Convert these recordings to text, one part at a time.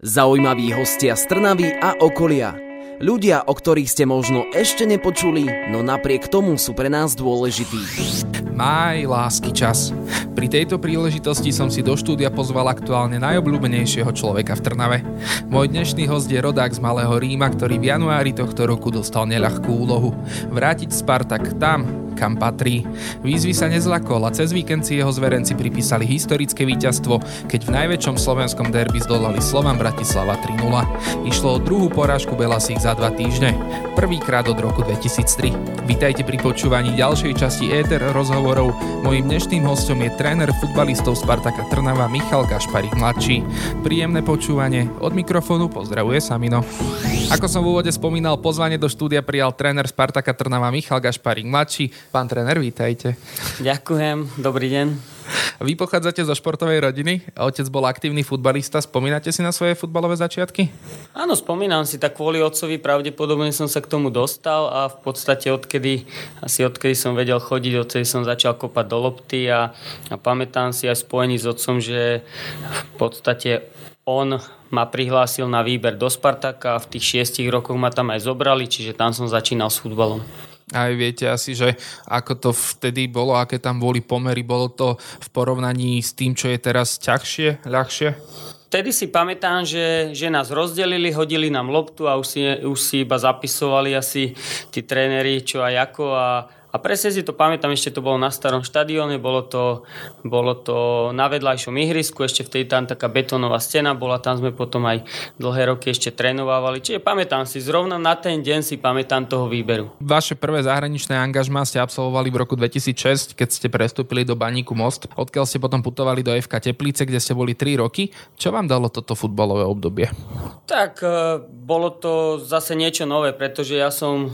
Zaujímaví hostia z Trnavy a okolia. Ľudia, o ktorých ste možno ešte nepočuli, no napriek tomu sú pre nás dôležití. Maj, lásky, čas. Pri tejto príležitosti som si do štúdia pozval aktuálne najobľúbenejšieho človeka v Trnave. Môj dnešný host je rodák z Malého Ríma, ktorý v januári tohto roku dostal neľahkú úlohu. Vrátiť Spartak tam, kam patrí. Výzvy sa nezlakol a cez víkend si jeho zverenci pripísali historické víťazstvo, keď v najväčšom slovenskom derby zdolali Slovan Bratislava 3-0. Išlo o druhú porážku Belasích za dva týždne. Prvýkrát od roku 2003. Vítajte pri počúvaní ďalšej časti Éter rozhovorov. Mojím dnešným hostom je tréner futbalistov Spartaka Trnava Michal Gašparík mladší. Príjemné počúvanie. Od mikrofónu pozdravuje Samino. Ako som v úvode spomínal, pozvanie do štúdia prijal tréner Spartaka Trnava Michal Gašparík mladší. Pán tréner, vítajte. Ďakujem, dobrý deň. Vy pochádzate zo športovej rodiny, otec bol aktívny futbalista, spomínate si na svoje futbalové začiatky? Áno, spomínam si, tak kvôli otcovi pravdepodobne som sa k tomu dostal a v podstate odkedy, asi odkedy som vedel chodiť, odkedy som začal kopať do lopty a, a pamätám si aj spojení s otcom, že v podstate on ma prihlásil na výber do Spartaka a v tých šiestich rokoch ma tam aj zobrali, čiže tam som začínal s futbalom. Aj viete asi, že ako to vtedy bolo, aké tam boli pomery, bolo to v porovnaní s tým, čo je teraz ťažšie, ľahšie? Vtedy si pamätám, že, že nás rozdelili, hodili nám loptu a už si, už si iba zapisovali asi tí tréneri čo aj ako a a presne si to pamätám, ešte to bolo na starom štadióne, bolo to, bolo to na vedľajšom ihrisku, ešte vtedy tam taká betónová stena bola, tam sme potom aj dlhé roky ešte trénovávali. Čiže pamätám si, zrovna na ten deň si pamätám toho výberu. Vaše prvé zahraničné angažmá ste absolvovali v roku 2006, keď ste prestúpili do Baníku Most, odkiaľ ste potom putovali do FK Teplice, kde ste boli 3 roky. Čo vám dalo toto futbalové obdobie? Tak, e, bolo to zase niečo nové, pretože ja som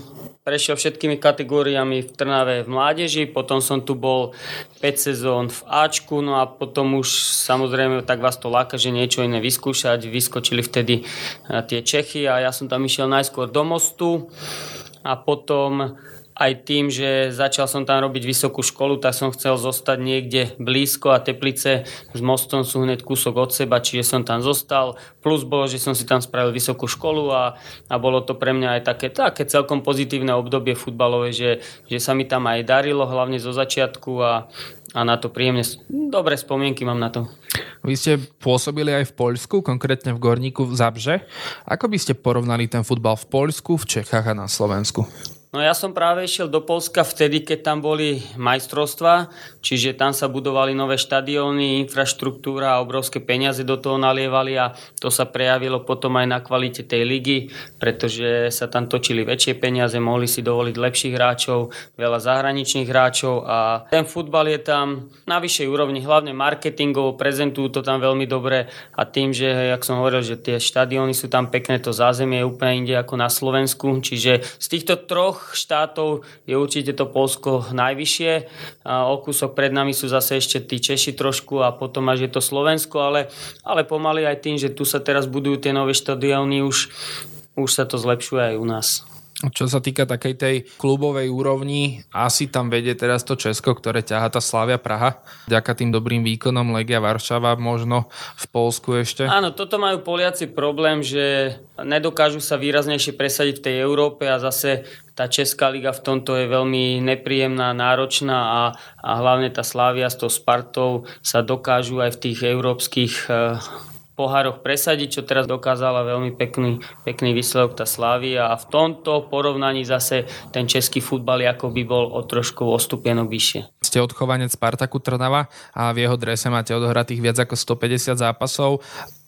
prešiel všetkými kategóriami v Trnave v mládeži, potom som tu bol 5 sezón v Ačku, no a potom už samozrejme tak vás to láka, že niečo iné vyskúšať. Vyskočili vtedy eh, tie Čechy a ja som tam išiel najskôr do Mostu a potom aj tým, že začal som tam robiť vysokú školu, tak som chcel zostať niekde blízko a Teplice s mostom sú hneď kúsok od seba, čiže som tam zostal. Plus bolo, že som si tam spravil vysokú školu a, a bolo to pre mňa aj také, také celkom pozitívne obdobie futbalové, že, že sa mi tam aj darilo, hlavne zo začiatku a, a na to príjemne, dobré spomienky mám na to. Vy ste pôsobili aj v Poľsku, konkrétne v Gorníku v Zabrze. Ako by ste porovnali ten futbal v Poľsku, v Čechách a na Slovensku? No ja som práve išiel do Polska vtedy, keď tam boli majstrovstva, čiže tam sa budovali nové štadióny, infraštruktúra a obrovské peniaze do toho nalievali a to sa prejavilo potom aj na kvalite tej ligy, pretože sa tam točili väčšie peniaze, mohli si dovoliť lepších hráčov, veľa zahraničných hráčov a ten futbal je tam na vyššej úrovni, hlavne marketingovo, prezentujú to tam veľmi dobre a tým, že, jak som hovoril, že tie štadióny sú tam pekné, to zázemie je úplne inde ako na Slovensku, čiže z týchto troch štátov je určite to Polsko najvyššie. A o kúsok pred nami sú zase ešte tí Češi trošku a potom až je to Slovensko, ale, ale pomaly aj tým, že tu sa teraz budujú tie nové štadióny, už, už sa to zlepšuje aj u nás. Čo sa týka takej tej klubovej úrovni, asi tam vedie teraz to Česko, ktoré ťaha tá Slavia Praha. Ďaká tým dobrým výkonom Legia Varšava možno v Polsku ešte. Áno, toto majú Poliaci problém, že nedokážu sa výraznejšie presadiť v tej Európe a zase tá Česká liga v tomto je veľmi nepríjemná, náročná a, a hlavne tá Slavia s tou Spartou sa dokážu aj v tých európskych eh, pohároch presadiť, čo teraz dokázala veľmi pekný, pekný výsledok tá Slavia a v tomto porovnaní zase ten český futbal ako by bol o trošku o vyššie. Ste odchovanec Spartaku Trnava a v jeho drese máte odohratých viac ako 150 zápasov.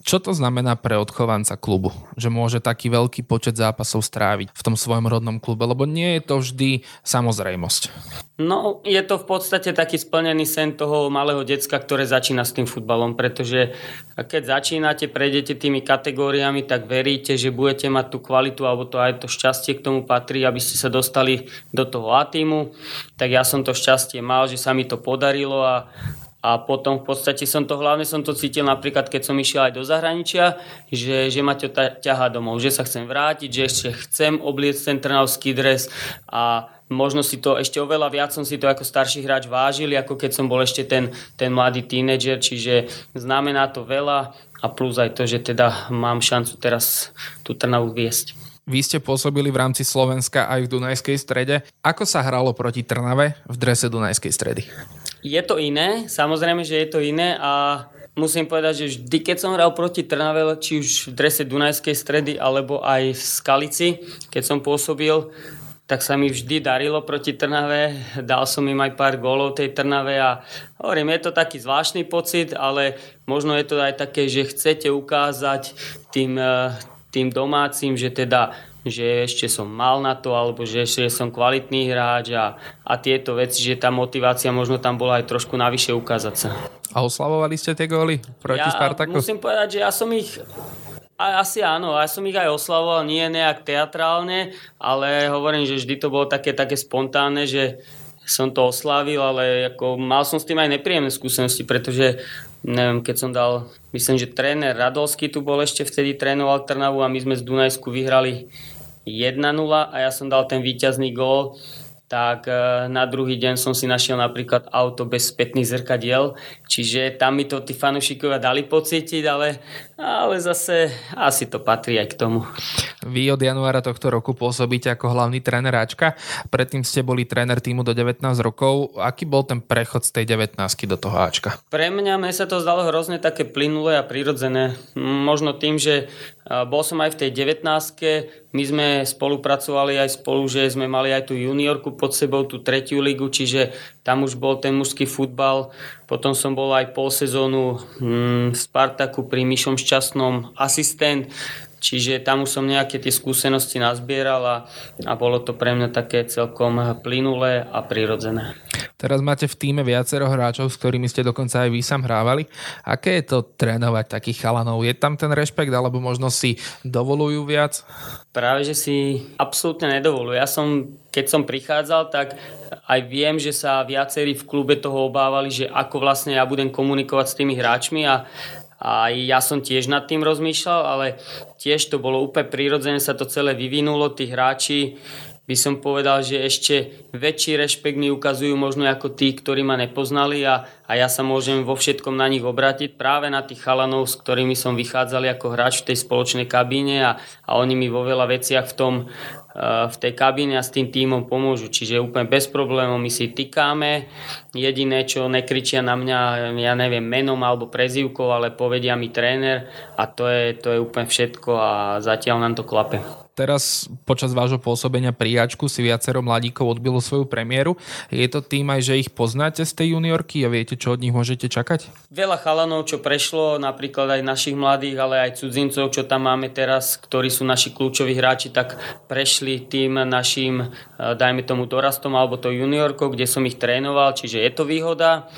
Čo to znamená pre odchovanca klubu? Že môže taký veľký počet zápasov stráviť v tom svojom rodnom klube? Lebo nie je to vždy samozrejmosť. No, je to v podstate taký splnený sen toho malého decka, ktoré začína s tým futbalom, pretože keď začínate, prejdete tými kategóriami, tak veríte, že budete mať tú kvalitu alebo to aj to šťastie k tomu patrí, aby ste sa dostali do toho A týmu. Tak ja som to šťastie mal, že sa mi to podarilo a a potom v podstate som to, hlavne som to cítil napríklad, keď som išiel aj do zahraničia, že, že ma to ťahá domov, že sa chcem vrátiť, že ešte chcem obliecť ten trnavský dres a možno si to ešte oveľa viac som si to ako starší hráč vážil, ako keď som bol ešte ten, ten mladý tínedžer, čiže znamená to veľa a plus aj to, že teda mám šancu teraz tú Trnavu viesť. Vy ste pôsobili v rámci Slovenska aj v Dunajskej strede. Ako sa hralo proti Trnave v drese Dunajskej stredy? Je to iné, samozrejme, že je to iné a musím povedať, že vždy, keď som hral proti Trnave, či už v drese Dunajskej stredy, alebo aj v Skalici, keď som pôsobil, tak sa mi vždy darilo proti Trnave. Dal som im aj pár gólov tej Trnave a hovorím, je to taký zvláštny pocit, ale možno je to aj také, že chcete ukázať tým, eh, tým domácim, že teda že ešte som mal na to, alebo že ešte som kvalitný hráč a, a tieto veci, že tá motivácia možno tam bola aj trošku navyše ukázať sa. A oslavovali ste tie góly proti ja Spartaku? musím povedať, že ja som ich a asi áno, ja som ich aj oslavoval, nie nejak teatrálne, ale hovorím, že vždy to bolo také, také spontánne, že som to oslávil, ale ako mal som s tým aj nepríjemné skúsenosti, pretože neviem, keď som dal, myslím, že tréner Radolský tu bol ešte vtedy trénoval Trnavu a my sme z Dunajsku vyhrali 1-0 a ja som dal ten víťazný gól tak e, na druhý deň som si našiel napríklad auto bez spätných zrkadiel, čiže tam mi to tí fanúšikovia dali pocítiť, ale, ale zase asi to patrí aj k tomu. Vy od januára tohto roku pôsobíte ako hlavný tréner Ačka, predtým ste boli tréner týmu do 19 rokov. Aký bol ten prechod z tej 19 do toho Ačka? Pre mňa mne sa to zdalo hrozne také plynulé a prirodzené. Možno tým, že bol som aj v tej 19 my sme spolupracovali aj spolu, že sme mali aj tú juniorku pod sebou, tú tretiu ligu, čiže tam už bol ten mužský futbal. Potom som bol aj pol sezónu hm, v Spartaku pri Myšom Šťastnom asistent. Čiže tam už som nejaké tie skúsenosti nazbieral a, a bolo to pre mňa také celkom plynulé a prirodzené. Teraz máte v týme viacero hráčov, s ktorými ste dokonca aj vy sám hrávali. Aké je to trénovať takých chalanov? Je tam ten rešpekt, alebo možno si dovolujú viac? Práve, že si absolútne nedovolujú. Ja som, keď som prichádzal, tak aj viem, že sa viacerí v klube toho obávali, že ako vlastne ja budem komunikovať s tými hráčmi a a ja som tiež nad tým rozmýšľal, ale tiež to bolo úplne prirodzené, sa to celé vyvinulo, tí hráči by som povedal, že ešte väčší rešpekt mi ukazujú možno ako tí, ktorí ma nepoznali a, a ja sa môžem vo všetkom na nich obrátiť práve na tých chalanov, s ktorými som vychádzal ako hráč v tej spoločnej kabíne a, a oni mi vo veľa veciach v tom v tej kabíne a s tým týmom pomôžu. Čiže úplne bez problémov my si tykáme. Jediné, čo nekričia na mňa, ja neviem, menom alebo prezývkou, ale povedia mi tréner a to je, to je úplne všetko a zatiaľ nám to klape. Teraz počas vášho pôsobenia pri Ačku si viacero mladíkov odbilo svoju premiéru. Je to tým aj, že ich poznáte z tej juniorky a viete, čo od nich môžete čakať? Veľa chalanov, čo prešlo, napríklad aj našich mladých, ale aj cudzincov, čo tam máme teraz, ktorí sú naši kľúčoví hráči, tak prešli tým našim, eh, dajme tomu dorastom alebo to juniorkou, kde som ich trénoval, čiže je to výhoda,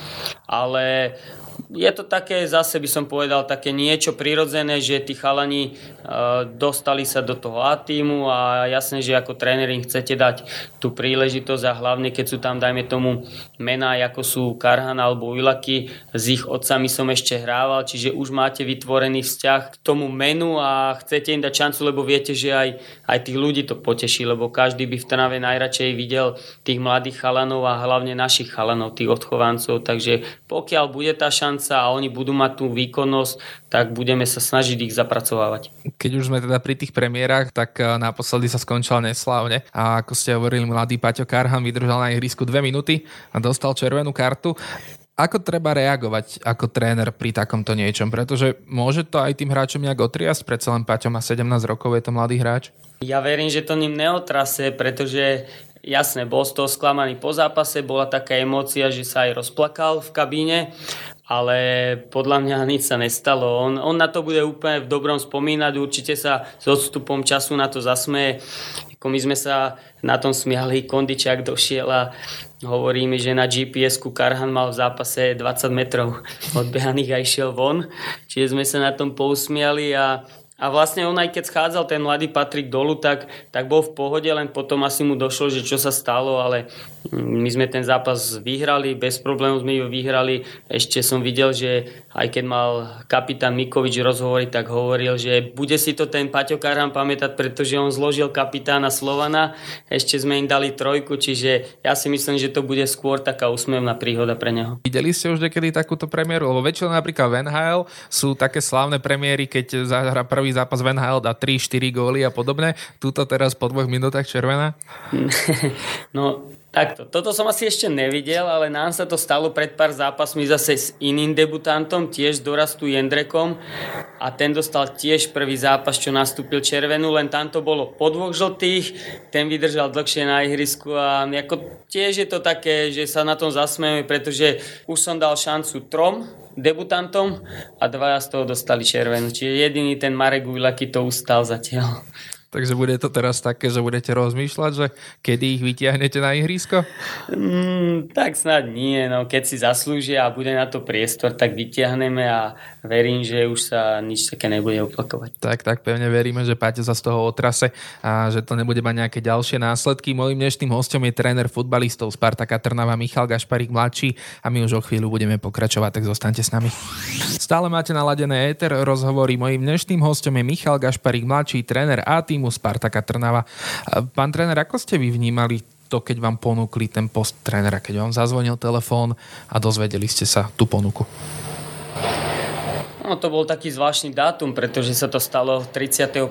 ale je to také, zase by som povedal, také niečo prirodzené, že tí chalani uh, dostali sa do toho A týmu a jasné, že ako tréner im chcete dať tú príležitosť a hlavne keď sú tam, dajme tomu, mená ako sú Karhan alebo Ujlaky, s ich otcami som ešte hrával, čiže už máte vytvorený vzťah k tomu menu a chcete im dať šancu, lebo viete, že aj, aj tých ľudí to poteší, lebo každý by v Trnave najradšej videl tých mladých chalanov a hlavne našich chalanov, tých odchovancov, takže pokiaľ bude tá šanca šanca a oni budú mať tú výkonnosť, tak budeme sa snažiť ich zapracovávať. Keď už sme teda pri tých premiérach, tak eh, naposledy sa skončila neslávne a ako ste hovorili, mladý Paťo Karhan vydržal na ihrisku dve minúty a dostal červenú kartu. Ako treba reagovať ako tréner pri takomto niečom? Pretože môže to aj tým hráčom nejak otriasť, predsa len Paťo má 17 rokov, je to mladý hráč? Ja verím, že to ním neotrase, pretože jasne, bol z toho sklamaný po zápase, bola taká emócia, že sa aj rozplakal v kabíne, ale podľa mňa nič sa nestalo. On, on na to bude úplne v dobrom spomínať, určite sa s odstupom času na to zasmeje. Ako my sme sa na tom smiali, Kondičák došiel a hovorí mi, že na GPS-ku Karhan mal v zápase 20 metrov odbehaných a išiel von. Čiže sme sa na tom pousmiali a a vlastne on aj keď schádzal ten mladý Patrik dolu, tak, tak bol v pohode, len potom asi mu došlo, že čo sa stalo, ale my sme ten zápas vyhrali, bez problémov sme ho vyhrali. Ešte som videl, že aj keď mal kapitán Mikovič rozhovory, tak hovoril, že bude si to ten Paťo Karam pamätať, pretože on zložil kapitána Slovana, ešte sme im dali trojku, čiže ja si myslím, že to bude skôr taká úsmevná príhoda pre neho. Videli ste už niekedy takúto premiéru? Lebo väčšinou napríklad v NHL sú také slávne premiéry, keď zahra prvý prvý zápas v NHL dá 3-4 góly a podobne. Tuto teraz po dvoch minútach červená? No, Takto, toto som asi ešte nevidel, ale nám sa to stalo pred pár zápasmi zase s iným debutantom, tiež dorastu Jendrekom a ten dostal tiež prvý zápas, čo nastúpil červenú, len tam to bolo po dvoch žltých, ten vydržal dlhšie na ihrisku a ako tiež je to také, že sa na tom zasmejeme, pretože už som dal šancu trom debutantom a dvaja z toho dostali červenú. Čiže jediný ten Marek Ujlaky to ustal zatiaľ. Takže bude to teraz také, že budete rozmýšľať, že kedy ich vytiahnete na ihrisko? Mm, tak snad nie, no keď si zaslúžia a bude na to priestor, tak vytiahneme a verím, že už sa nič také nebude opakovať. Tak, tak pevne veríme, že Páťa sa z toho otrase a že to nebude mať nejaké ďalšie následky. Mojím dnešným hostom je tréner futbalistov Spartaka Trnava Michal Gašparík mladší a my už o chvíľu budeme pokračovať, tak zostaňte s nami. Stále máte naladené éter rozhovory. Mojím dnešným hostom je Michal Gašparík mladší, tréner A týmu Spartaka Trnava. Pán tréner, ako ste vy vnímali to, keď vám ponúkli ten post trénera, keď vám zazvonil telefón a dozvedeli ste sa tú ponuku? No to bol taký zvláštny dátum, pretože sa to stalo 31.12.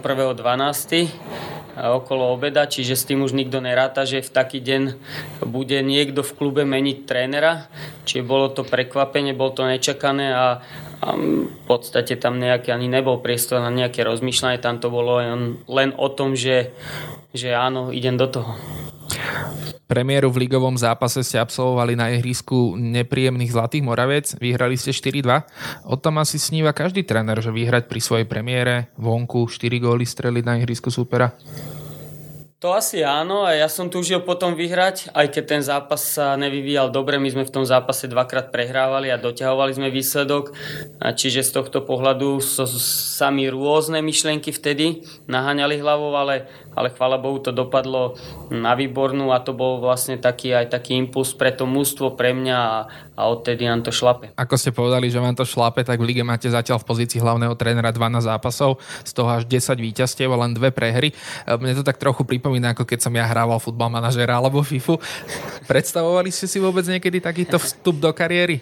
okolo obeda, čiže s tým už nikto neráta, že v taký deň bude niekto v klube meniť trénera. Čiže bolo to prekvapenie, bolo to nečakané a v podstate tam nejaký ani nebol priestor na nejaké rozmýšľanie, tam to bolo len, len o tom, že, že áno, idem do toho. Premiéru v ligovom zápase ste absolvovali na ihrisku nepríjemných Zlatých Moravec, vyhrali ste 4-2. O tom asi sníva každý tréner, že vyhrať pri svojej premiére vonku 4 góly streliť na ihrisku supera. To asi áno a ja som túžil potom vyhrať, aj keď ten zápas sa nevyvíjal dobre, my sme v tom zápase dvakrát prehrávali a doťahovali sme výsledok, čiže z tohto pohľadu so, sami rôzne myšlienky vtedy naháňali hlavou, ale ale chvála Bohu to dopadlo na výbornú a to bol vlastne taký aj taký impuls pre to mústvo, pre mňa a, a odtedy nám to šlape. Ako ste povedali, že vám to šlape, tak v lige máte zatiaľ v pozícii hlavného trénera 12 zápasov, z toho až 10 víťazstiev a len dve prehry. E, mne to tak trochu pripomína, ako keď som ja hrával futbal manažera alebo FIFU. Predstavovali ste si vôbec niekedy takýto vstup do kariéry?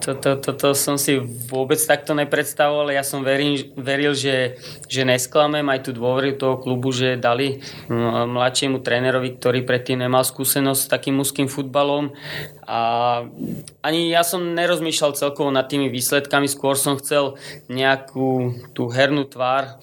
Toto to, to, to som si vôbec takto nepredstavoval. Ja som veril, veril že, že nesklamem aj tú dôveru toho klubu, že dali dali mladšiemu trénerovi, ktorý predtým nemal skúsenosť s takým mužským futbalom. A ani ja som nerozmýšľal celkovo nad tými výsledkami, skôr som chcel nejakú tú hernú tvár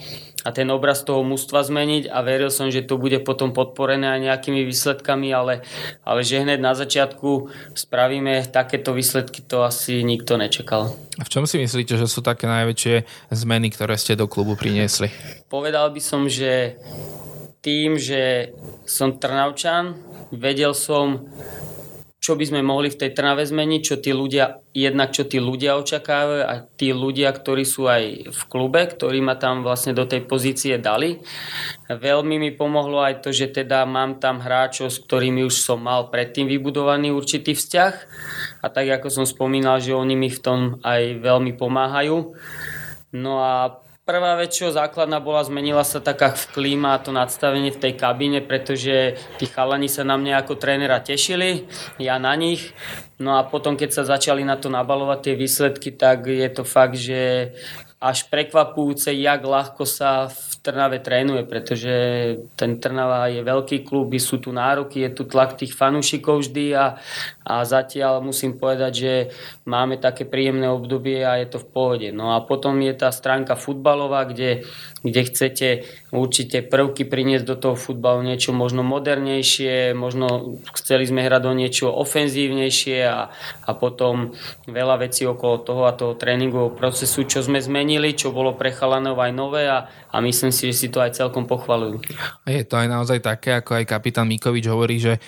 a ten obraz toho mužstva zmeniť a veril som, že to bude potom podporené aj nejakými výsledkami, ale, ale že hneď na začiatku spravíme takéto výsledky, to asi nikto nečakal. A v čom si myslíte, že sú také najväčšie zmeny, ktoré ste do klubu priniesli? Povedal by som, že tým, že som Trnavčan, vedel som, čo by sme mohli v tej Trnave zmeniť, čo tí ľudia, jednak čo tí ľudia očakávajú a tí ľudia, ktorí sú aj v klube, ktorí ma tam vlastne do tej pozície dali. Veľmi mi pomohlo aj to, že teda mám tam hráčov, s ktorými už som mal predtým vybudovaný určitý vzťah a tak ako som spomínal, že oni mi v tom aj veľmi pomáhajú. No a Prvá vec, čo základná bola, zmenila sa taká klíma to nadstavenie v tej kabíne, pretože tí chalani sa na mňa ako trénera tešili, ja na nich. No a potom, keď sa začali na to nabalovať tie výsledky, tak je to fakt, že až prekvapujúce, jak ľahko sa v Trnave trénuje, pretože ten Trnava je veľký klub, sú tu nároky, je tu tlak tých fanúšikov vždy a, a zatiaľ musím povedať, že máme také príjemné obdobie a je to v pohode. No a potom je tá stránka futbalová, kde, kde chcete určite prvky priniesť do toho futbalu niečo možno modernejšie, možno chceli sme hrať do niečo ofenzívnejšie a, a potom veľa vecí okolo toho a toho tréningového procesu, čo sme zmenili, čo bolo pre chalanov aj nové a, a myslím si, že si to aj celkom pochvalujú. Je to aj naozaj také, ako aj kapitán Mikovič hovorí, že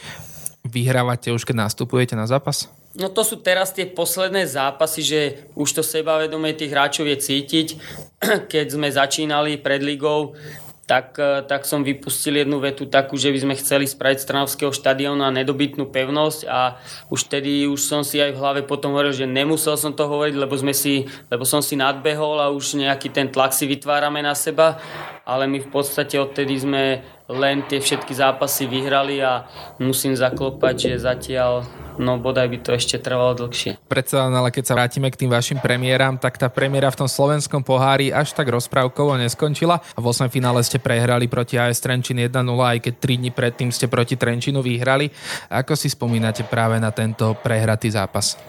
vyhrávate už keď nastupujete na zápas? No to sú teraz tie posledné zápasy, že už to sebavedomie tých hráčov je cítiť. Keď sme začínali pred ligou, tak, e, tak som vypustil jednu vetu takú, že by sme chceli spraviť Stranovského štadióna nedobytnú pevnosť a už tedy už som si aj v hlave potom hovoril, že nemusel som to hovoriť, lebo, sme si, lebo som si nadbehol a už nejaký ten tlak si vytvárame na seba, ale my v podstate odtedy sme len tie všetky zápasy vyhrali a musím zaklopať, že zatiaľ no bodaj by to ešte trvalo dlhšie. Predsa, ale keď sa vrátime k tým vašim premiéram, tak tá premiéra v tom slovenskom pohári až tak rozprávkovo neskončila. V 8 finále ste prehrali proti AS Trenčín 1-0, aj keď 3 dní predtým ste proti Trenčínu vyhrali. Ako si spomínate práve na tento prehratý zápas?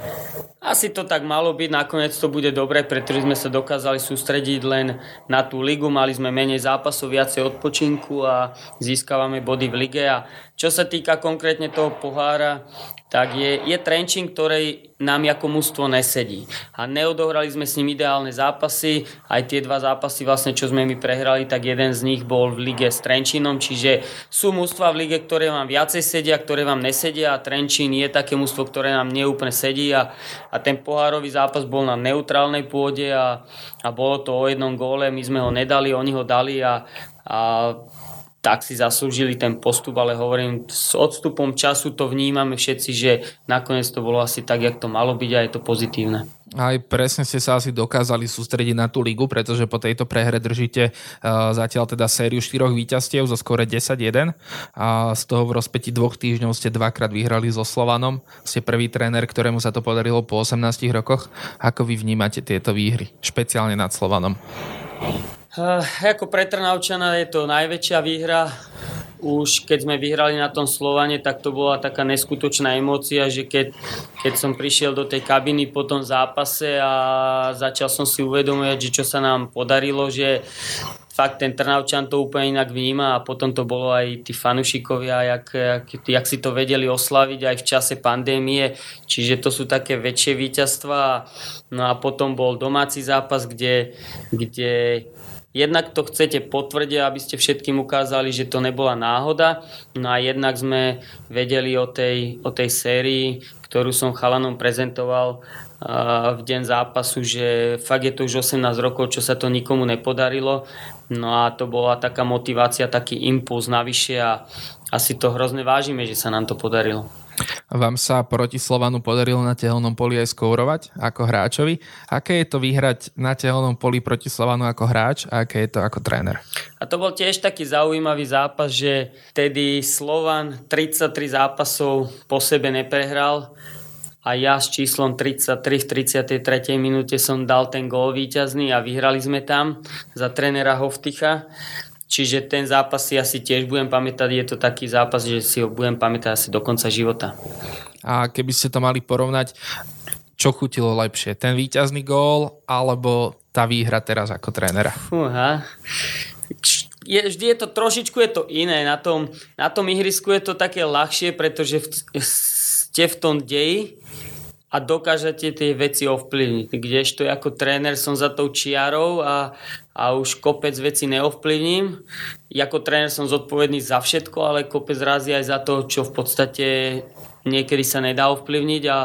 Asi to tak malo byť, nakoniec to bude dobre, pretože sme sa dokázali sústrediť len na tú ligu, mali sme menej zápasov, viacej odpočinku a získavame body v lige a čo sa týka konkrétne toho pohára, tak je, je Trenčín, ktorý nám ako mužstvo nesedí. A neodohrali sme s ním ideálne zápasy, aj tie dva zápasy vlastne, čo sme my prehrali, tak jeden z nich bol v lige s Trenčínom, čiže sú mužstva v lige, ktoré vám viacej sedia, ktoré vám nesedia. A Trenčín je také mužstvo, ktoré nám neúplne sedí. A, a ten pohárový zápas bol na neutrálnej pôde a, a bolo to o jednom góle, my sme ho nedali, oni ho dali a, a tak si zaslúžili ten postup, ale hovorím, s odstupom času to vnímame všetci, že nakoniec to bolo asi tak, jak to malo byť a je to pozitívne. Aj presne ste sa asi dokázali sústrediť na tú ligu, pretože po tejto prehre držíte uh, zatiaľ teda sériu štyroch víťazstiev zo skore 10-1 a z toho v rozpeti dvoch týždňov ste dvakrát vyhrali so Slovanom. Ste prvý tréner, ktorému sa to podarilo po 18 rokoch. Ako vy vnímate tieto výhry, špeciálne nad Slovanom? Uh, ako pre Trnavčana je to najväčšia výhra. Už keď sme vyhrali na tom Slovane, tak to bola taká neskutočná emócia, že keď, keď som prišiel do tej kabiny po tom zápase a začal som si uvedomovať, že čo sa nám podarilo, že fakt ten Trnavčan to úplne inak vníma a potom to bolo aj tí fanušikovia, jak, jak, jak si to vedeli oslaviť aj v čase pandémie, čiže to sú také väčšie víťazstva. No a potom bol domáci zápas, kde, kde Jednak to chcete potvrdiť, aby ste všetkým ukázali, že to nebola náhoda. No a jednak sme vedeli o tej, o tej sérii, ktorú som chalanom prezentoval v deň zápasu, že fakt je to už 18 rokov, čo sa to nikomu nepodarilo. No a to bola taká motivácia, taký impuls navyše a asi to hrozne vážime, že sa nám to podarilo. Vám sa proti Slovanu podarilo na tehelnom poli aj skourovať ako hráčovi. Aké je to vyhrať na tehelnom poli proti Slovanu ako hráč a aké je to ako tréner? A to bol tiež taký zaujímavý zápas, že tedy Slovan 33 zápasov po sebe neprehral a ja s číslom 33 v 33. minúte som dal ten gól víťazný a vyhrali sme tam za trénera Hofticha. Čiže ten zápas si asi tiež budem pamätať, je to taký zápas, že si ho budem pamätať asi do konca života. A keby ste to mali porovnať, čo chutilo lepšie? Ten víťazný gól alebo tá výhra teraz ako trénera? Fúha. Je, vždy je to trošičku je to iné. Na tom, na tom ihrisku je to také ľahšie, pretože v, ste v tom deji a dokážete tie veci ovplyvniť. Kdežto ako tréner som za tou čiarou a, a už kopec veci neovplyvním. Ako tréner som zodpovedný za všetko, ale kopec razy aj za to, čo v podstate niekedy sa nedá ovplyvniť a,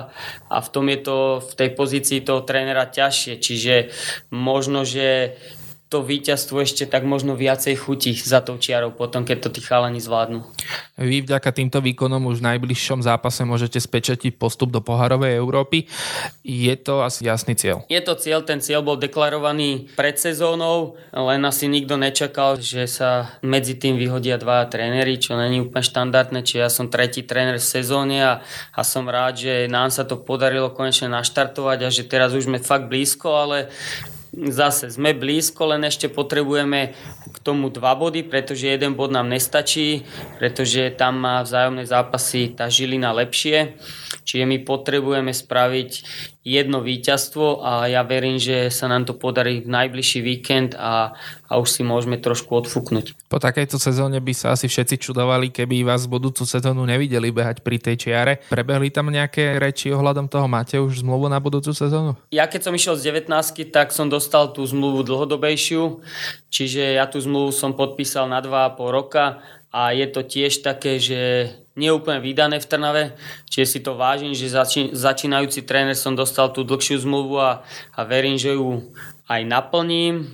a v tom je to v tej pozícii toho trénera ťažšie. Čiže možno, že to víťazstvo ešte tak možno viacej chutí za tou čiarou potom, keď to tí chalani zvládnu. Vy vďaka týmto výkonom už v najbližšom zápase môžete spečetiť postup do poharovej Európy. Je to asi jasný cieľ? Je to cieľ, ten cieľ bol deklarovaný pred sezónou, len asi nikto nečakal, že sa medzi tým vyhodia dva tréneri, čo není úplne štandardné, či ja som tretí tréner v sezóne a, a som rád, že nám sa to podarilo konečne naštartovať a že teraz už sme fakt blízko, ale zase sme blízko, len ešte potrebujeme k tomu dva body, pretože jeden bod nám nestačí, pretože tam má vzájomné zápasy tá Žilina lepšie. Čiže my potrebujeme spraviť jedno víťazstvo a ja verím, že sa nám to podarí v najbližší víkend a, a už si môžeme trošku odfúknuť. Po takejto sezóne by sa asi všetci čudovali, keby vás budúcu sezónu nevideli behať pri tej čiare. Prebehli tam nejaké reči ohľadom toho? Máte už zmluvu na budúcu sezónu? Ja keď som išiel z 19 tak som dostal tú zmluvu dlhodobejšiu, čiže ja tú zmluvu som podpísal na 2,5 roka a je to tiež také, že neúplne vydané v Trnave, čiže si to vážim, že zači- začínajúci tréner som dostal tú dlhšiu zmluvu a, a verím, že ju aj naplním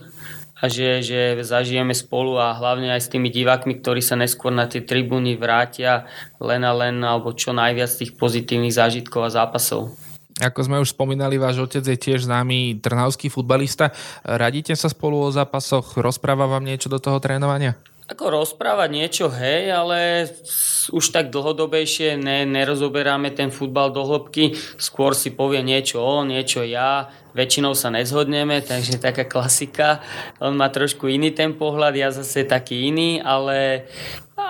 a že, že zažijeme spolu a hlavne aj s tými divákmi, ktorí sa neskôr na tie tribúny vrátia len a len alebo čo najviac tých pozitívnych zážitkov a zápasov. Ako sme už spomínali, váš otec je tiež známy trnavský futbalista. Radíte sa spolu o zápasoch? Rozpráva vám niečo do toho trénovania? Ako rozprávať niečo, hej, ale už tak dlhodobejšie ne, nerozoberáme ten futbal do hĺbky, skôr si povie niečo on, niečo ja, väčšinou sa nezhodneme, takže taká klasika. On má trošku iný ten pohľad, ja zase taký iný, ale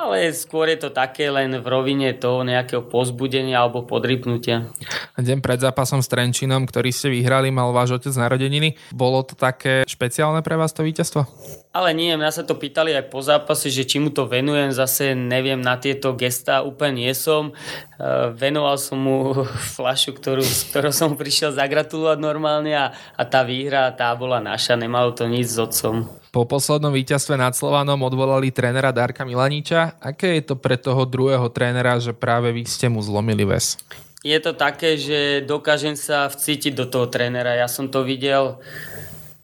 ale skôr je to také len v rovine toho nejakého pozbudenia alebo podrypnutia. Deň pred zápasom s Trenčinom, ktorý ste vyhrali, mal váš otec narodeniny. Bolo to také špeciálne pre vás to víťazstvo? Ale nie, mňa sa to pýtali aj po zápase, že či mu to venujem, zase neviem, na tieto gesta úplne nie som. E, venoval som mu flašu, ktorú, ktorou som prišiel zagratulovať normálne a, a tá výhra, tá bola naša, nemalo to nič s otcom. Po poslednom víťazstve nad Slovanom odvolali trénera Darka Milaniča. Aké je to pre toho druhého trénera, že práve vy ste mu zlomili ves? Je to také, že dokážem sa vcítiť do toho trénera. Ja som to videl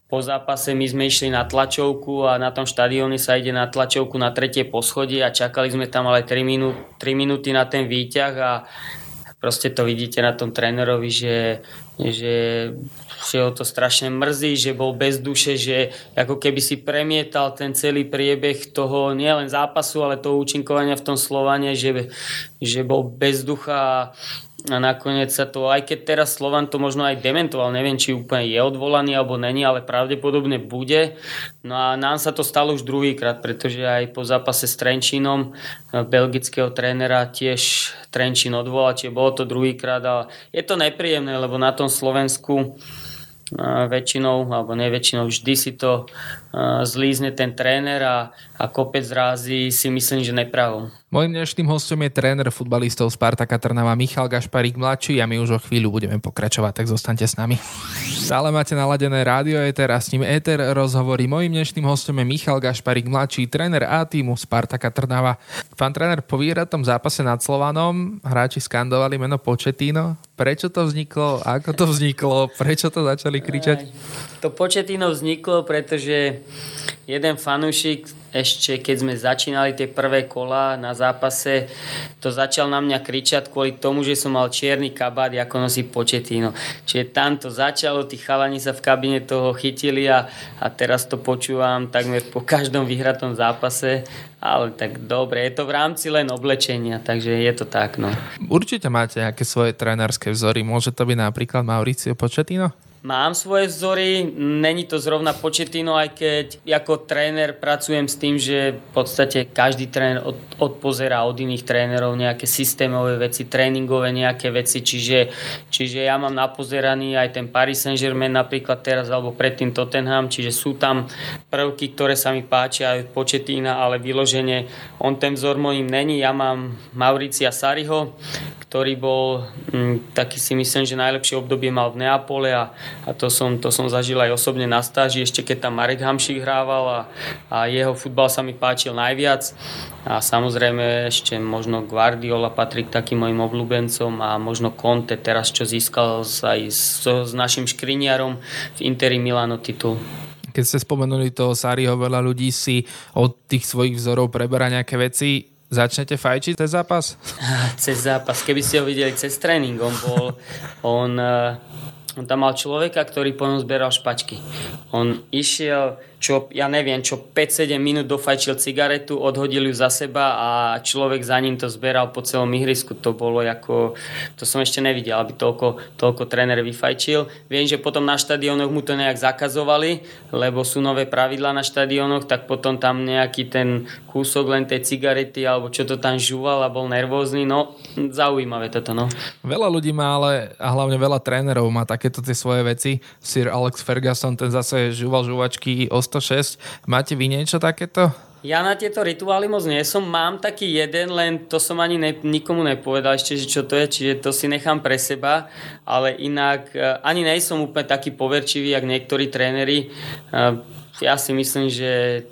po zápase, my sme išli na tlačovku a na tom štadióne sa ide na tlačovku na tretie poschodie a čakali sme tam ale 3, minú, 3 minúty na ten výťah a proste to vidíte na tom trénerovi, že, že, že ho to strašne mrzí, že bol bez duše, že ako keby si premietal ten celý priebeh toho nielen zápasu, ale toho účinkovania v tom Slovane, že, že bol bez ducha a nakoniec sa to, aj keď teraz Slovan to možno aj dementoval, neviem, či úplne je odvolaný alebo není, ale pravdepodobne bude. No a nám sa to stalo už druhýkrát, pretože aj po zápase s Trenčínom eh, belgického trénera tiež Trenčín odvolal, čiže bolo to druhýkrát a je to nepríjemné, lebo na tom Slovensku väčšinou, alebo ne väčšinou, vždy si to zlízne ten tréner a, a kopec rázy si myslím, že nepravom. Mojím dnešným hostom je tréner futbalistov Spartaka Trnava Michal Gašparík mladší a my už o chvíľu budeme pokračovať, tak zostaňte s nami. Stále máte naladené rádio Eter a s ním Eter rozhovorí. Mojím dnešným hostom je Michal Gašparík mladší, tréner A týmu Spartaka Trnava. Pán tréner, po výhratom zápase nad Slovanom hráči skandovali meno Početino. Prečo to vzniklo? Ako to vzniklo? Prečo to začali kričať? To Početino vzniklo, pretože jeden fanúšik ešte keď sme začínali tie prvé kola na zápase, to začal na mňa kričať kvôli tomu, že som mal čierny kabát, ako nosí početino. Čiže tam to začalo, tí chalani sa v kabine toho chytili a, a teraz to počúvam takmer po každom vyhratom zápase, ale tak dobre, je to v rámci len oblečenia, takže je to tak. No. Určite máte nejaké svoje trénerské vzory, môže to byť napríklad Mauricio Početino? Mám svoje vzory, není to zrovna početino, aj keď ako tréner pracujem s tým, že v podstate každý tréner od, odpozerá od iných trénerov nejaké systémové veci, tréningové nejaké veci, čiže, čiže ja mám napozeraný aj ten Paris Saint-Germain napríklad teraz, alebo predtým Tottenham, čiže sú tam prvky, ktoré sa mi páčia aj početina, ale vyloženie on ten vzor mojím není. Ja mám Mauricia Sariho, ktorý bol m, mm, taký si myslím, že najlepšie obdobie mal v Neapole a a to som, to som zažil aj osobne na stáži, ešte keď tam Marek Hamšík hrával a, a jeho futbal sa mi páčil najviac a samozrejme ešte možno Guardiola patrí k takým mojim obľúbencom a možno Conte teraz, čo získal aj s, s našim škriniarom v Interi Milano titul keď ste spomenuli toho Sáriho, veľa ľudí si od tých svojich vzorov preberá nejaké veci. Začnete fajčiť ten zápas? Cez zápas. Keby ste ho videli cez tréning, on bol, on on tam mal človeka, ktorý po ňom zberal špačky. On išiel čo, ja neviem, čo 5-7 minút dofajčil cigaretu, odhodil ju za seba a človek za ním to zberal po celom ihrisku. To bolo ako, to som ešte nevidel, aby toľko, toľko tréner vyfajčil. Viem, že potom na štadiónoch mu to nejak zakazovali, lebo sú nové pravidlá na štadiónoch, tak potom tam nejaký ten kúsok len tej cigarety alebo čo to tam žúval a bol nervózny. No, zaujímavé toto, no. Veľa ľudí má ale, a hlavne veľa trénerov má takéto tie svoje veci. Sir Alex Ferguson, ten zase žúval žuvačky, 106. Máte vy niečo takéto? Ja na tieto rituály moc nie som. Mám taký jeden, len to som ani ne, nikomu nepovedal ešte, že čo to je, čiže to si nechám pre seba, ale inak e, ani nejsom úplne taký poverčivý, jak niektorí tréneri. E, ja si myslím, že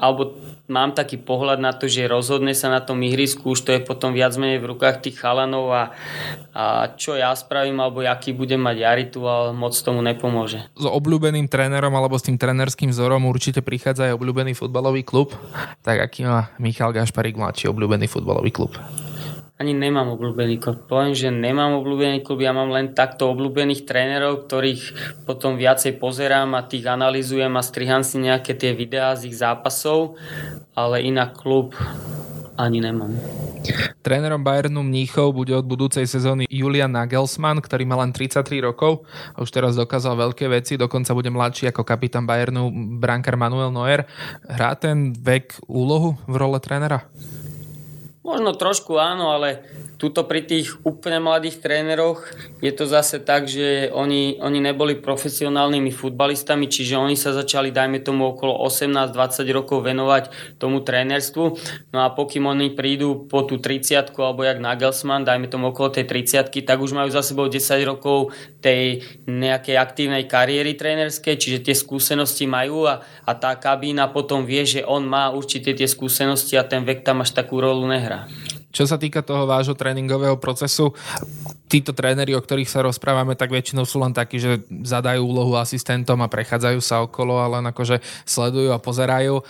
alebo mám taký pohľad na to, že rozhodne sa na tom ihrisku, už to je potom viac menej v rukách tých chalanov a, a čo ja spravím alebo aký budem mať ja rituál, moc tomu nepomôže. S obľúbeným trénerom alebo s tým trénerským vzorom určite prichádza aj obľúbený futbalový klub. Tak aký má Michal Gašparík mladší obľúbený futbalový klub? Ani nemám obľúbený klub. Poviem, že nemám obľúbený klub, ja mám len takto obľúbených trénerov, ktorých potom viacej pozerám a tých analizujem a striham si nejaké tie videá z ich zápasov, ale inak klub ani nemám. Trénerom Bayernu Mníchov bude od budúcej sezóny Julian Nagelsmann, ktorý má len 33 rokov a už teraz dokázal veľké veci, dokonca bude mladší ako kapitán Bayernu brankár Manuel Neuer. Hrá ten vek úlohu v role trénera? Možno trošku áno, ale tuto pri tých úplne mladých tréneroch je to zase tak, že oni, oni neboli profesionálnymi futbalistami, čiže oni sa začali, dajme tomu, okolo 18-20 rokov venovať tomu trénerstvu. No a pokým oni prídu po tú 30 alebo jak Nagelsmann, dajme tomu okolo tej 30 tak už majú za sebou 10 rokov tej nejakej aktívnej kariéry trénerskej, čiže tie skúsenosti majú a, a tá kabína potom vie, že on má určite tie skúsenosti a ten vek tam až takú rolu nehrá hra. Čo sa týka toho vášho tréningového procesu, títo tréneri, o ktorých sa rozprávame, tak väčšinou sú len takí, že zadajú úlohu asistentom a prechádzajú sa okolo a len akože sledujú a pozerajú.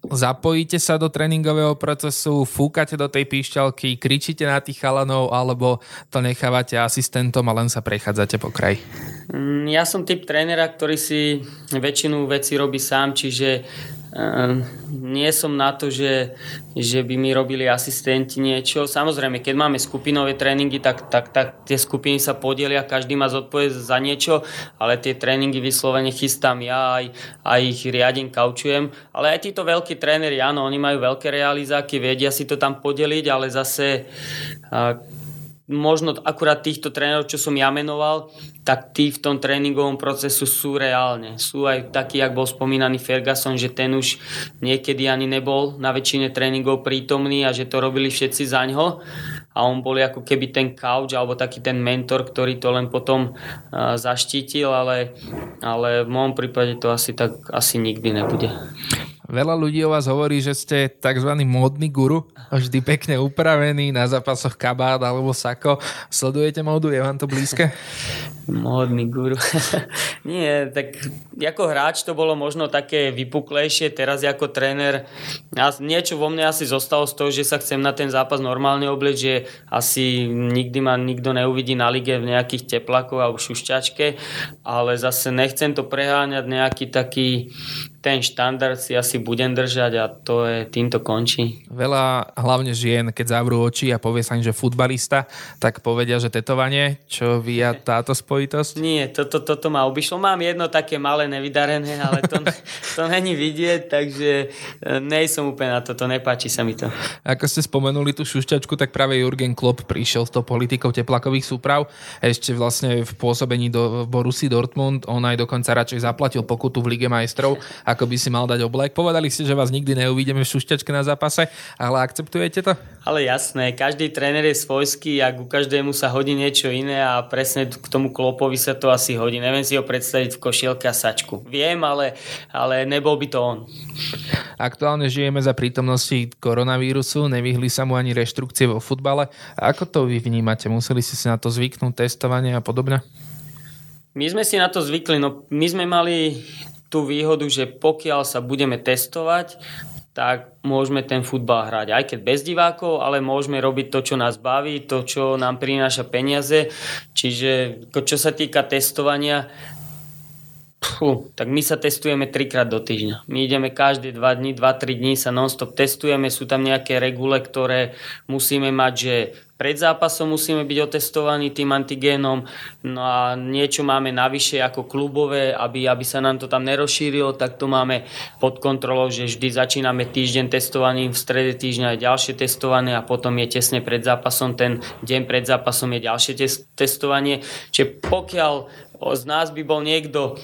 Zapojíte sa do tréningového procesu, fúkate do tej píšťalky, kričíte na tých chalanov alebo to nechávate asistentom a len sa prechádzate po kraj? Mm, ja som typ trénera, ktorý si väčšinu vecí robí sám, čiže nie som na to, že, že by mi robili asistenti niečo. Samozrejme, keď máme skupinové tréningy, tak, tak, tak tie skupiny sa podelia, každý má zodpovedť za niečo, ale tie tréningy vyslovene chystám ja, aj, aj ich riadím, kaučujem. Ale aj títo veľkí tréneri, áno, oni majú veľké realizáky, vedia si to tam podeliť, ale zase možno akurát týchto trénerov, čo som ja menoval, tak tí v tom tréningovom procesu sú reálne. Sú aj takí, jak bol spomínaný Ferguson, že ten už niekedy ani nebol na väčšine tréningov prítomný a že to robili všetci za ňo a on bol ako keby ten couch alebo taký ten mentor, ktorý to len potom uh, zaštítil, ale, ale v môjom prípade to asi tak asi nikdy nebude. Veľa ľudí o vás hovorí, že ste tzv. módny guru, vždy pekne upravený, na zápasoch kabát alebo sako. Sledujete módu? Je vám to blízke? Módny guru. Nie, tak ako hráč to bolo možno také vypuklejšie, teraz ako tréner niečo vo mne asi zostalo z toho, že sa chcem na ten zápas normálne oblieť, že asi nikdy ma nikto neuvidí na lige v nejakých teplakoch alebo šušťačke, ale zase nechcem to preháňať nejaký taký ten štandard si asi budem držať a to je, týmto končí. Veľa hlavne žien, keď zavrú oči a povie sa im, že futbalista, tak povedia, že tetovanie, čo via táto spojitosť? Nie, toto, toto ma obišlo. Mám jedno také malé nevydarené, ale to, to není vidieť, takže e, nej som úplne na toto, nepáči sa mi to. Ako ste spomenuli tú šušťačku, tak práve Jurgen Klopp prišiel s tou politikou teplakových súprav. Ešte vlastne v pôsobení do Borusy Dortmund, on aj dokonca radšej zaplatil pokutu v Lige majstrov, ako by si mal dať oblek. Povedali ste, že vás nikdy neuvidíme v šušťačke na zápase, ale akceptujete to? Ale jasné, každý tréner je svojský a ku každému sa hodí niečo iné a presne k tomu klopovi sa to asi hodí. Neviem si ho predstaviť v košielke a sačku. Viem, ale, ale nebol by to on. Aktuálne žijeme za prítomnosti koronavírusu, nevyhli sa mu ani reštrukcie vo futbale. Ako to vy vnímate? Museli ste si na to zvyknúť, testovanie a podobne? My sme si na to zvykli, no my sme mali tú výhodu, že pokiaľ sa budeme testovať, tak môžeme ten futbal hrať. Aj keď bez divákov, ale môžeme robiť to, čo nás baví, to, čo nám prináša peniaze. Čiže čo sa týka testovania, Puh, tak my sa testujeme trikrát do týždňa. My ideme každé 2 dní, 2-3 dní sa non-stop testujeme, sú tam nejaké regule, ktoré musíme mať, že pred zápasom musíme byť otestovaní tým antigénom, no a niečo máme navyše ako klubové, aby, aby sa nám to tam nerozšírilo, tak to máme pod kontrolou, že vždy začíname týždeň testovaním, v strede týždňa je ďalšie testovanie a potom je tesne pred zápasom, ten deň pred zápasom je ďalšie testovanie. Čiže pokiaľ z nás by bol niekto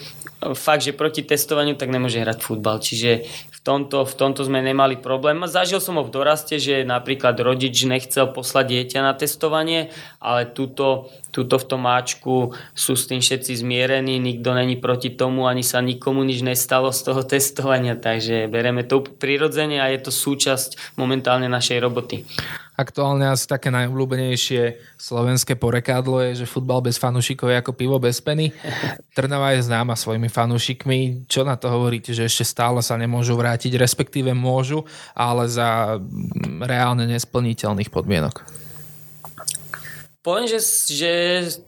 fakt, že proti testovaniu, tak nemôže hrať futbal. Čiže tomto, v tomto sme nemali problém. Zažil som ho v doraste, že napríklad rodič nechcel poslať dieťa na testovanie, ale túto, túto v tom máčku sú s tým všetci zmierení, nikto není proti tomu, ani sa nikomu nič nestalo z toho testovania, takže bereme to prirodzene a je to súčasť momentálne našej roboty. Aktuálne asi také najobľúbenejšie slovenské porekadlo je, že futbal bez fanúšikov je ako pivo bez peny. Trnava je známa svojimi fanúšikmi. Čo na to hovoríte, že ešte stále sa nemôžu vrátiť, respektíve môžu, ale za reálne nesplniteľných podmienok? Poviem, že, že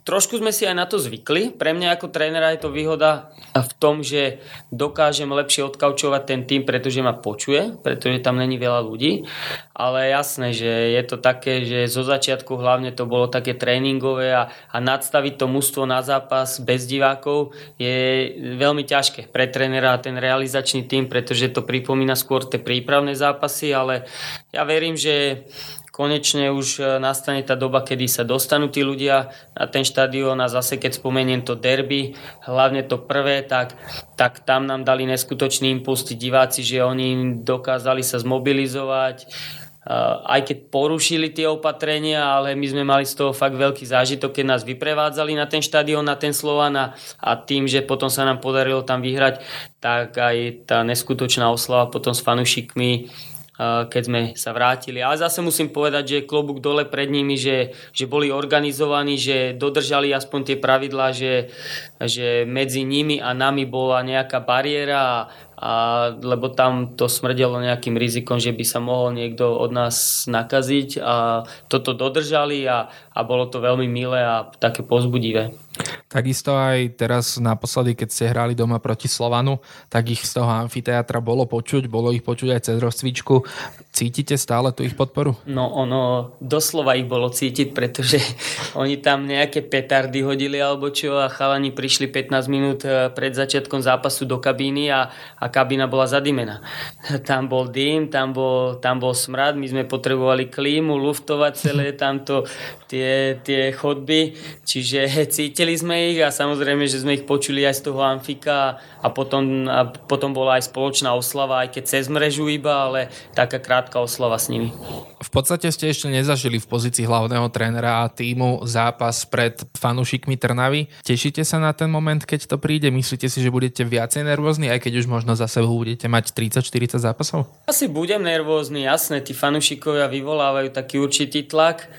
trošku sme si aj na to zvykli. Pre mňa ako trénera je to výhoda v tom, že dokážem lepšie odkaučovať ten tým, pretože ma počuje, pretože tam není veľa ľudí. Ale jasné, že je to také, že zo začiatku hlavne to bolo také tréningové a, a nadstaviť to mužstvo na zápas bez divákov je veľmi ťažké pre trénera a ten realizačný tým, pretože to pripomína skôr tie prípravné zápasy, ale ja verím, že konečne už e, nastane tá doba, kedy sa dostanú tí ľudia na ten štadión a zase keď spomeniem to derby, hlavne to prvé, tak, tak tam nám dali neskutočný impuls tí diváci, že oni dokázali sa zmobilizovať, e, aj keď porušili tie opatrenia, ale my sme mali z toho fakt veľký zážitok, keď nás vyprevádzali na ten štadión, na ten Slovan a, a tým, že potom sa nám podarilo tam vyhrať, tak aj tá neskutočná oslava potom s fanušikmi keď sme sa vrátili. Ale zase musím povedať, že klobúk dole pred nimi, že, že boli organizovaní, že dodržali aspoň tie pravidlá, že, že medzi nimi a nami bola nejaká bariéra a, lebo tam to smrdelo nejakým rizikom, že by sa mohol niekto od nás nakaziť a toto dodržali a, a bolo to veľmi milé a také pozbudivé. Takisto aj teraz naposledy, keď ste hrali doma proti Slovanu, tak ich z toho amfiteátra bolo počuť, bolo ich počuť aj cez rozcvičku. Cítite stále tú ich podporu? No ono, doslova ich bolo cítiť, pretože oni tam nejaké petardy hodili alebo čo a chalani prišli 15 minút eh, pred začiatkom zápasu do kabíny a, a kabína bola zadimená. Tam bol dým, tam bol, tam bol smrad, my sme potrebovali klímu, luftovať celé tamto tie, tie chodby, čiže cítili sme ich a samozrejme, že sme ich počuli aj z toho Amfika a potom, a potom bola aj spoločná oslava, aj keď cez mrežu iba, ale taká krátka oslava s nimi. V podstate ste ešte nezažili v pozícii hlavného trénera a týmu zápas pred fanúšikmi Trnavy. Tešíte sa na ten moment, keď to príde? Myslíte si, že budete viacej nervózni, aj keď už možno za sebou budete mať 30-40 zápasov? Asi budem nervózny, jasné. Tí fanúšikovia vyvolávajú taký určitý tlak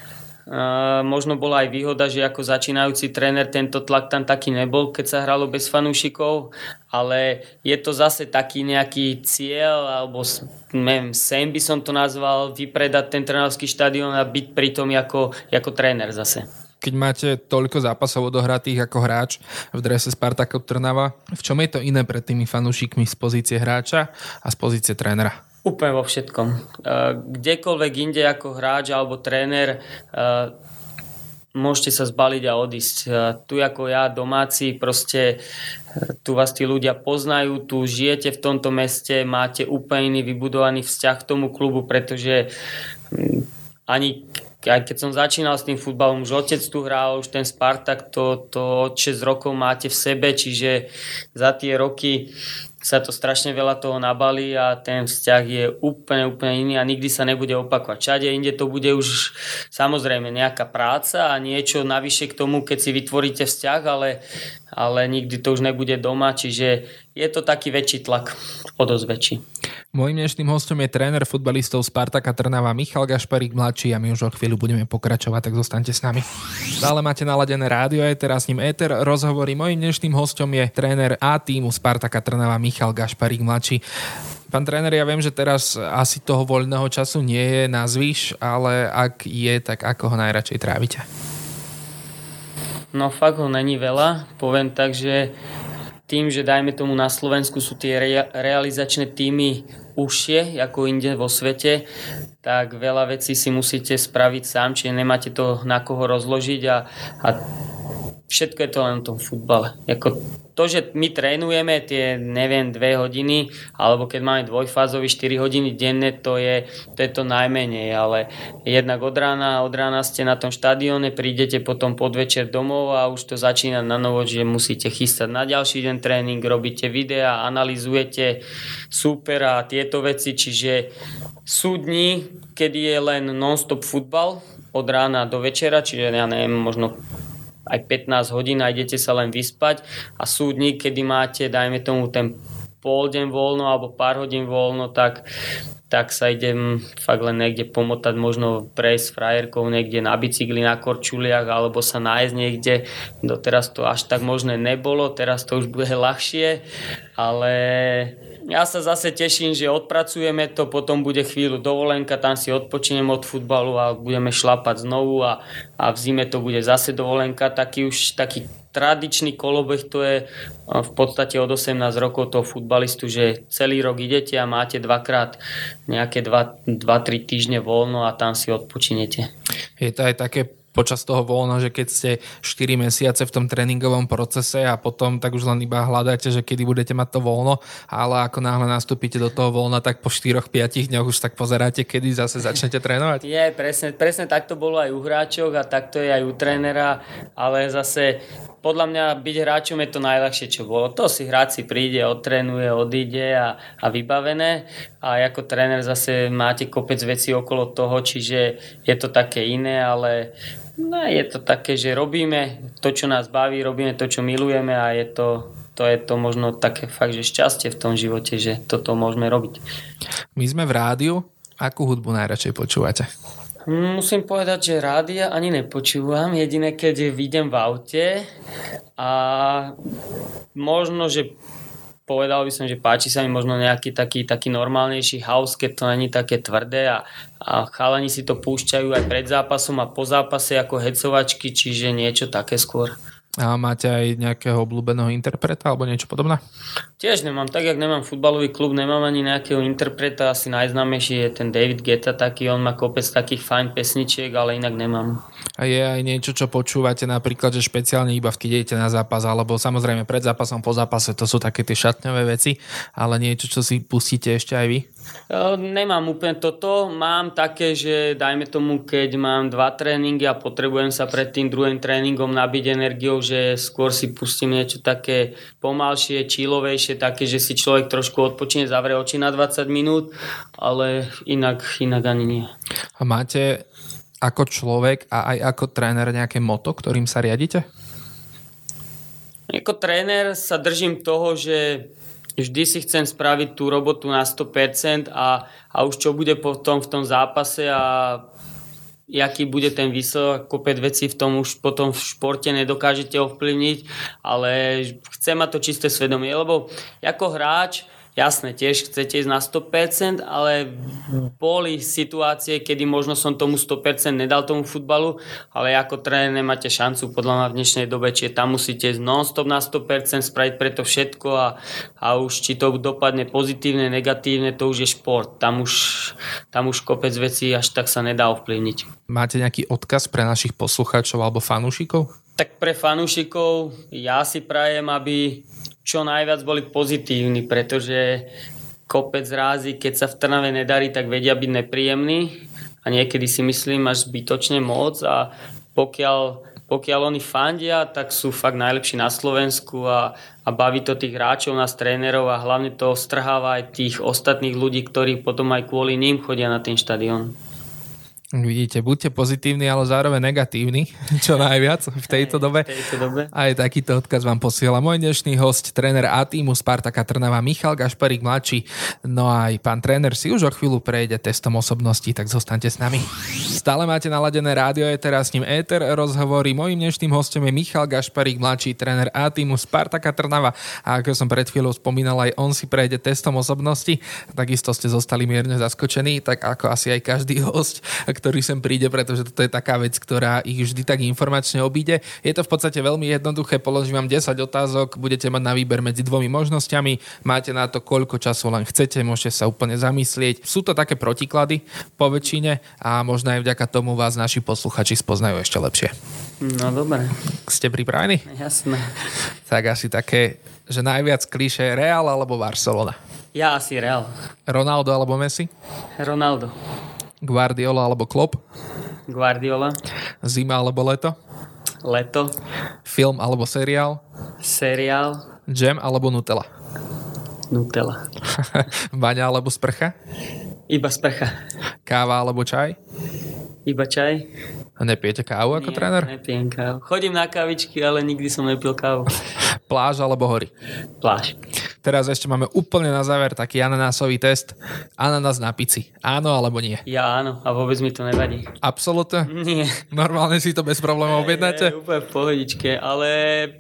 možno bola aj výhoda, že ako začínajúci tréner tento tlak tam taký nebol, keď sa hralo bez fanúšikov, ale je to zase taký nejaký cieľ, alebo neviem, sem by som to nazval, vypredať ten trénerský štadión a byť pritom ako, ako tréner zase keď máte toľko zápasov odohratých ako hráč v drese Spartakov Trnava, v čom je to iné pred tými fanúšikmi z pozície hráča a z pozície trénera? Úplne vo všetkom. E, kdekoľvek inde ako hráč alebo tréner e, môžete sa zbaliť a odísť. E, tu ako ja, domáci, proste tu vás tí ľudia poznajú, tu žijete v tomto meste, máte úplne iný vybudovaný vzťah k tomu klubu, pretože ani aj keď som začínal s tým futbalom, už otec tu hral, už ten Spartak, to, to od 6 rokov máte v sebe, čiže za tie roky sa to strašne veľa toho nabalí a ten vzťah je úplne, úplne iný a nikdy sa nebude opakovať. Všade inde to bude už samozrejme nejaká práca a niečo navyše k tomu, keď si vytvoríte vzťah, ale, ale nikdy to už nebude doma, čiže je to taký väčší tlak, o dosť väčší. Mojím dnešným hostom je tréner futbalistov Spartaka Trnava Michal Gašparík mladší a my už o chvíľu budeme pokračovať, tak zostaňte s nami. Stále máte naladené rádio aj teraz s ním Éter rozhovorí. Mojím dnešným hostom je tréner A týmu Spartaka Trnava Michal Gašparík mladší. Pán tréner, ja viem, že teraz asi toho voľného času nie je na zvyš, ale ak je, tak ako ho najradšej trávite? No fakt ho není veľa. Poviem tak, že tým, že dajme tomu na Slovensku sú tie rea- realizačné týmy užšie ako inde vo svete, tak veľa vecí si musíte spraviť sám, čiže nemáte to na koho rozložiť a, a všetko je to len v tom futbale. Jako to, že my trénujeme tie, neviem, dve hodiny, alebo keď máme dvojfázový 4 hodiny denne, to je, to je to najmenej, ale jednak od rána, od rána ste na tom štadióne, prídete potom podvečer domov a už to začína na novo, že musíte chystať na ďalší deň tréning, robíte videa, analizujete super a tieto veci, čiže sú dni, kedy je len non-stop futbal od rána do večera, čiže ja neviem, možno aj 15 hodín a idete sa len vyspať a sú dní, kedy máte, dajme tomu ten pol deň voľno alebo pár hodín voľno, tak, tak sa idem fakt len niekde pomotať, možno prejsť s frajerkou niekde na bicykli, na korčuliach alebo sa nájsť niekde. Doteraz to až tak možné nebolo, teraz to už bude ľahšie, ale ja sa zase teším, že odpracujeme to, potom bude chvíľu dovolenka, tam si odpočinem od futbalu a budeme šlapať znovu a, a v zime to bude zase dovolenka, taký už taký tradičný kolobeh to je v podstate od 18 rokov toho futbalistu, že celý rok idete a máte dvakrát nejaké 2-3 týždne voľno a tam si odpočinete. Je to aj také počas toho voľna, že keď ste 4 mesiace v tom tréningovom procese a potom tak už len iba hľadáte, že kedy budete mať to voľno, ale ako náhle nastúpite do toho voľna, tak po 4-5 dňoch už tak pozeráte, kedy zase začnete trénovať. Je, presne, presne tak to bolo aj u hráčov a takto je aj u trénera, ale zase podľa mňa byť hráčom je to najľahšie, čo bolo. To si hráč si príde, odtrénuje, odíde a, a vybavené. A ako tréner zase máte kopec vecí okolo toho, čiže je to také iné, ale no, je to také, že robíme to, čo nás baví, robíme to, čo milujeme a je to, to je to možno také fakt, že šťastie v tom živote, že toto môžeme robiť. My sme v rádiu. Akú hudbu najradšej počúvate? Musím povedať, že rádia ani nepočúvam, jediné keď vidím v aute a možno, že povedal by som, že páči sa mi možno nejaký taký, taký normálnejší house, keď to není také tvrdé a, a chalani si to púšťajú aj pred zápasom a po zápase ako hecovačky, čiže niečo také skôr. A máte aj nejakého obľúbeného interpreta alebo niečo podobné? Tiež nemám, tak jak nemám futbalový klub, nemám ani nejakého interpreta, asi najznámejší je ten David Geta, taký on má kopec takých fajn pesničiek, ale inak nemám. A je aj niečo, čo počúvate napríklad, že špeciálne iba keď idete na zápas, alebo samozrejme pred zápasom, po zápase, to sú také tie šatňové veci, ale niečo, čo si pustíte ešte aj vy? Nemám úplne toto. Mám také, že dajme tomu, keď mám dva tréningy a potrebujem sa pred tým druhým tréningom nabiť energiou, že skôr si pustím niečo také pomalšie, čílovejšie, také, že si človek trošku odpočine, zavrie oči na 20 minút, ale inak, inak ani nie. A máte ako človek a aj ako tréner nejaké moto, ktorým sa riadite? Ako tréner sa držím toho, že vždy si chcem spraviť tú robotu na 100% a, a už čo bude potom v tom zápase a jaký bude ten výsledok, kopec vecí v tom už potom v športe nedokážete ovplyvniť, ale chcem mať to čisté svedomie, lebo ako hráč jasné, tiež chcete ísť na 100%, ale boli situácie, kedy možno som tomu 100% nedal tomu futbalu, ale ako tréner nemáte šancu podľa mňa v dnešnej dobe, čiže tam musíte ísť non-stop na 100%, spraviť preto všetko a, a už či to dopadne pozitívne, negatívne, to už je šport. Tam už, tam už kopec vecí až tak sa nedá ovplyvniť. Máte nejaký odkaz pre našich poslucháčov alebo fanúšikov? Tak pre fanúšikov ja si prajem, aby čo najviac boli pozitívni, pretože kopec rázy, keď sa v Trnave nedarí, tak vedia byť nepríjemní a niekedy si myslím až zbytočne moc a pokiaľ, pokiaľ oni fandia, tak sú fakt najlepší na Slovensku a, a baví to tých hráčov, nás trénerov a hlavne to strháva aj tých ostatných ľudí, ktorí potom aj kvôli ním chodia na ten štadión. Vidíte, buďte pozitívni, ale zároveň negatívni, čo najviac v tejto dobe. V tejto dobe. Aj takýto odkaz vám posiela môj dnešný host, tréner A týmu Spartaka Trnava Michal Gašparík mladší. No a aj pán tréner si už o chvíľu prejde testom osobnosti, tak zostaňte s nami. Stále máte naladené rádio, je teraz s ním Éter rozhovory. Mojím dnešným hostom je Michal Gašparík mladší, tréner A týmu Spartaka Trnava. A ako som pred chvíľou spomínal, aj on si prejde testom osobnosti. Takisto ste zostali mierne zaskočení, tak ako asi aj každý host, ktorý sem príde, pretože toto je taká vec, ktorá ich vždy tak informačne obíde. Je to v podstate veľmi jednoduché, položím vám 10 otázok, budete mať na výber medzi dvomi možnosťami, máte na to koľko času len chcete, môžete sa úplne zamyslieť. Sú to také protiklady po väčšine a možno aj vďaka tomu vás naši posluchači spoznajú ešte lepšie. No dobre. Ste pripravení? Jasné. Tak asi také, že najviac klíše Real alebo Barcelona? Ja asi Real. Ronaldo alebo Messi? Ronaldo. Guardiola alebo Klopp? Guardiola. Zima alebo leto? Leto. Film alebo seriál? Seriál. Jam alebo Nutella? Nutella. Baňa alebo sprcha? Iba sprcha. Káva alebo čaj? Iba čaj. A nepijete kávu ako Nie, tréner? Nepijem kávu. Chodím na kavičky, ale nikdy som nepil kávu. Pláž alebo hory? Pláž. Teraz ešte máme úplne na záver taký ananásový test. Ananás na pici. Áno alebo nie? Ja áno, a vôbec mi to nevadí. Absolutne? Nie. Normálne si to bez problémov objednáte? Je, úplne v pohodičke, ale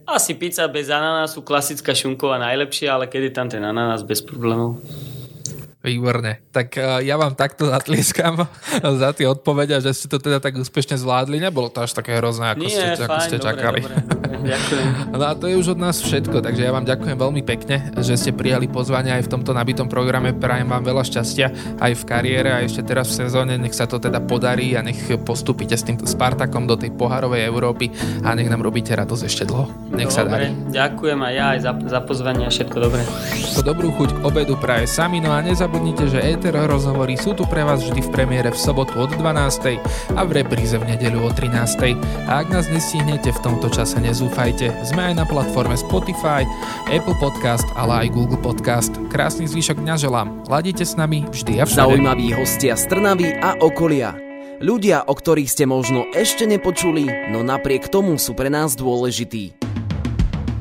asi pizza bez ananásu, klasická šunková najlepšia, ale kedy tam ten ananás bez problémov. Výborne. Tak uh, ja vám takto zatlieskam za tie odpovede, že ste to teda tak úspešne zvládli. Nebolo to až také hrozné, ako Nie, ste, ako fajn, ste dobre, čakali. Dobre, dobre, ďakujem. No a to je už od nás všetko, takže ja vám ďakujem veľmi pekne, že ste prijali pozvanie aj v tomto nabitom programe. Prajem vám veľa šťastia aj v kariére a ešte teraz v sezóne. Nech sa to teda podarí a nech postúpite s týmto Spartakom do tej poharovej Európy a nech nám robíte radosť ešte dlho. Nech sa dobre, darí. ďakujem aj ja aj za, za pozvanie a všetko dobre. Po dobrú chuť k obedu praje sami, no a nezabudnite, že ETR rozhovory sú tu pre vás vždy v premiére v sobotu od 12. a v repríze v nedeľu o 13. A ak nás nestihnete v tomto čase, nezúfajte. Sme aj na platforme Spotify, Apple Podcast, ale aj Google Podcast. Krásny zvyšok dňa želám. Ladíte s nami vždy a všade. Zaujímaví hostia z Trnavy a okolia. Ľudia, o ktorých ste možno ešte nepočuli, no napriek tomu sú pre nás dôležití.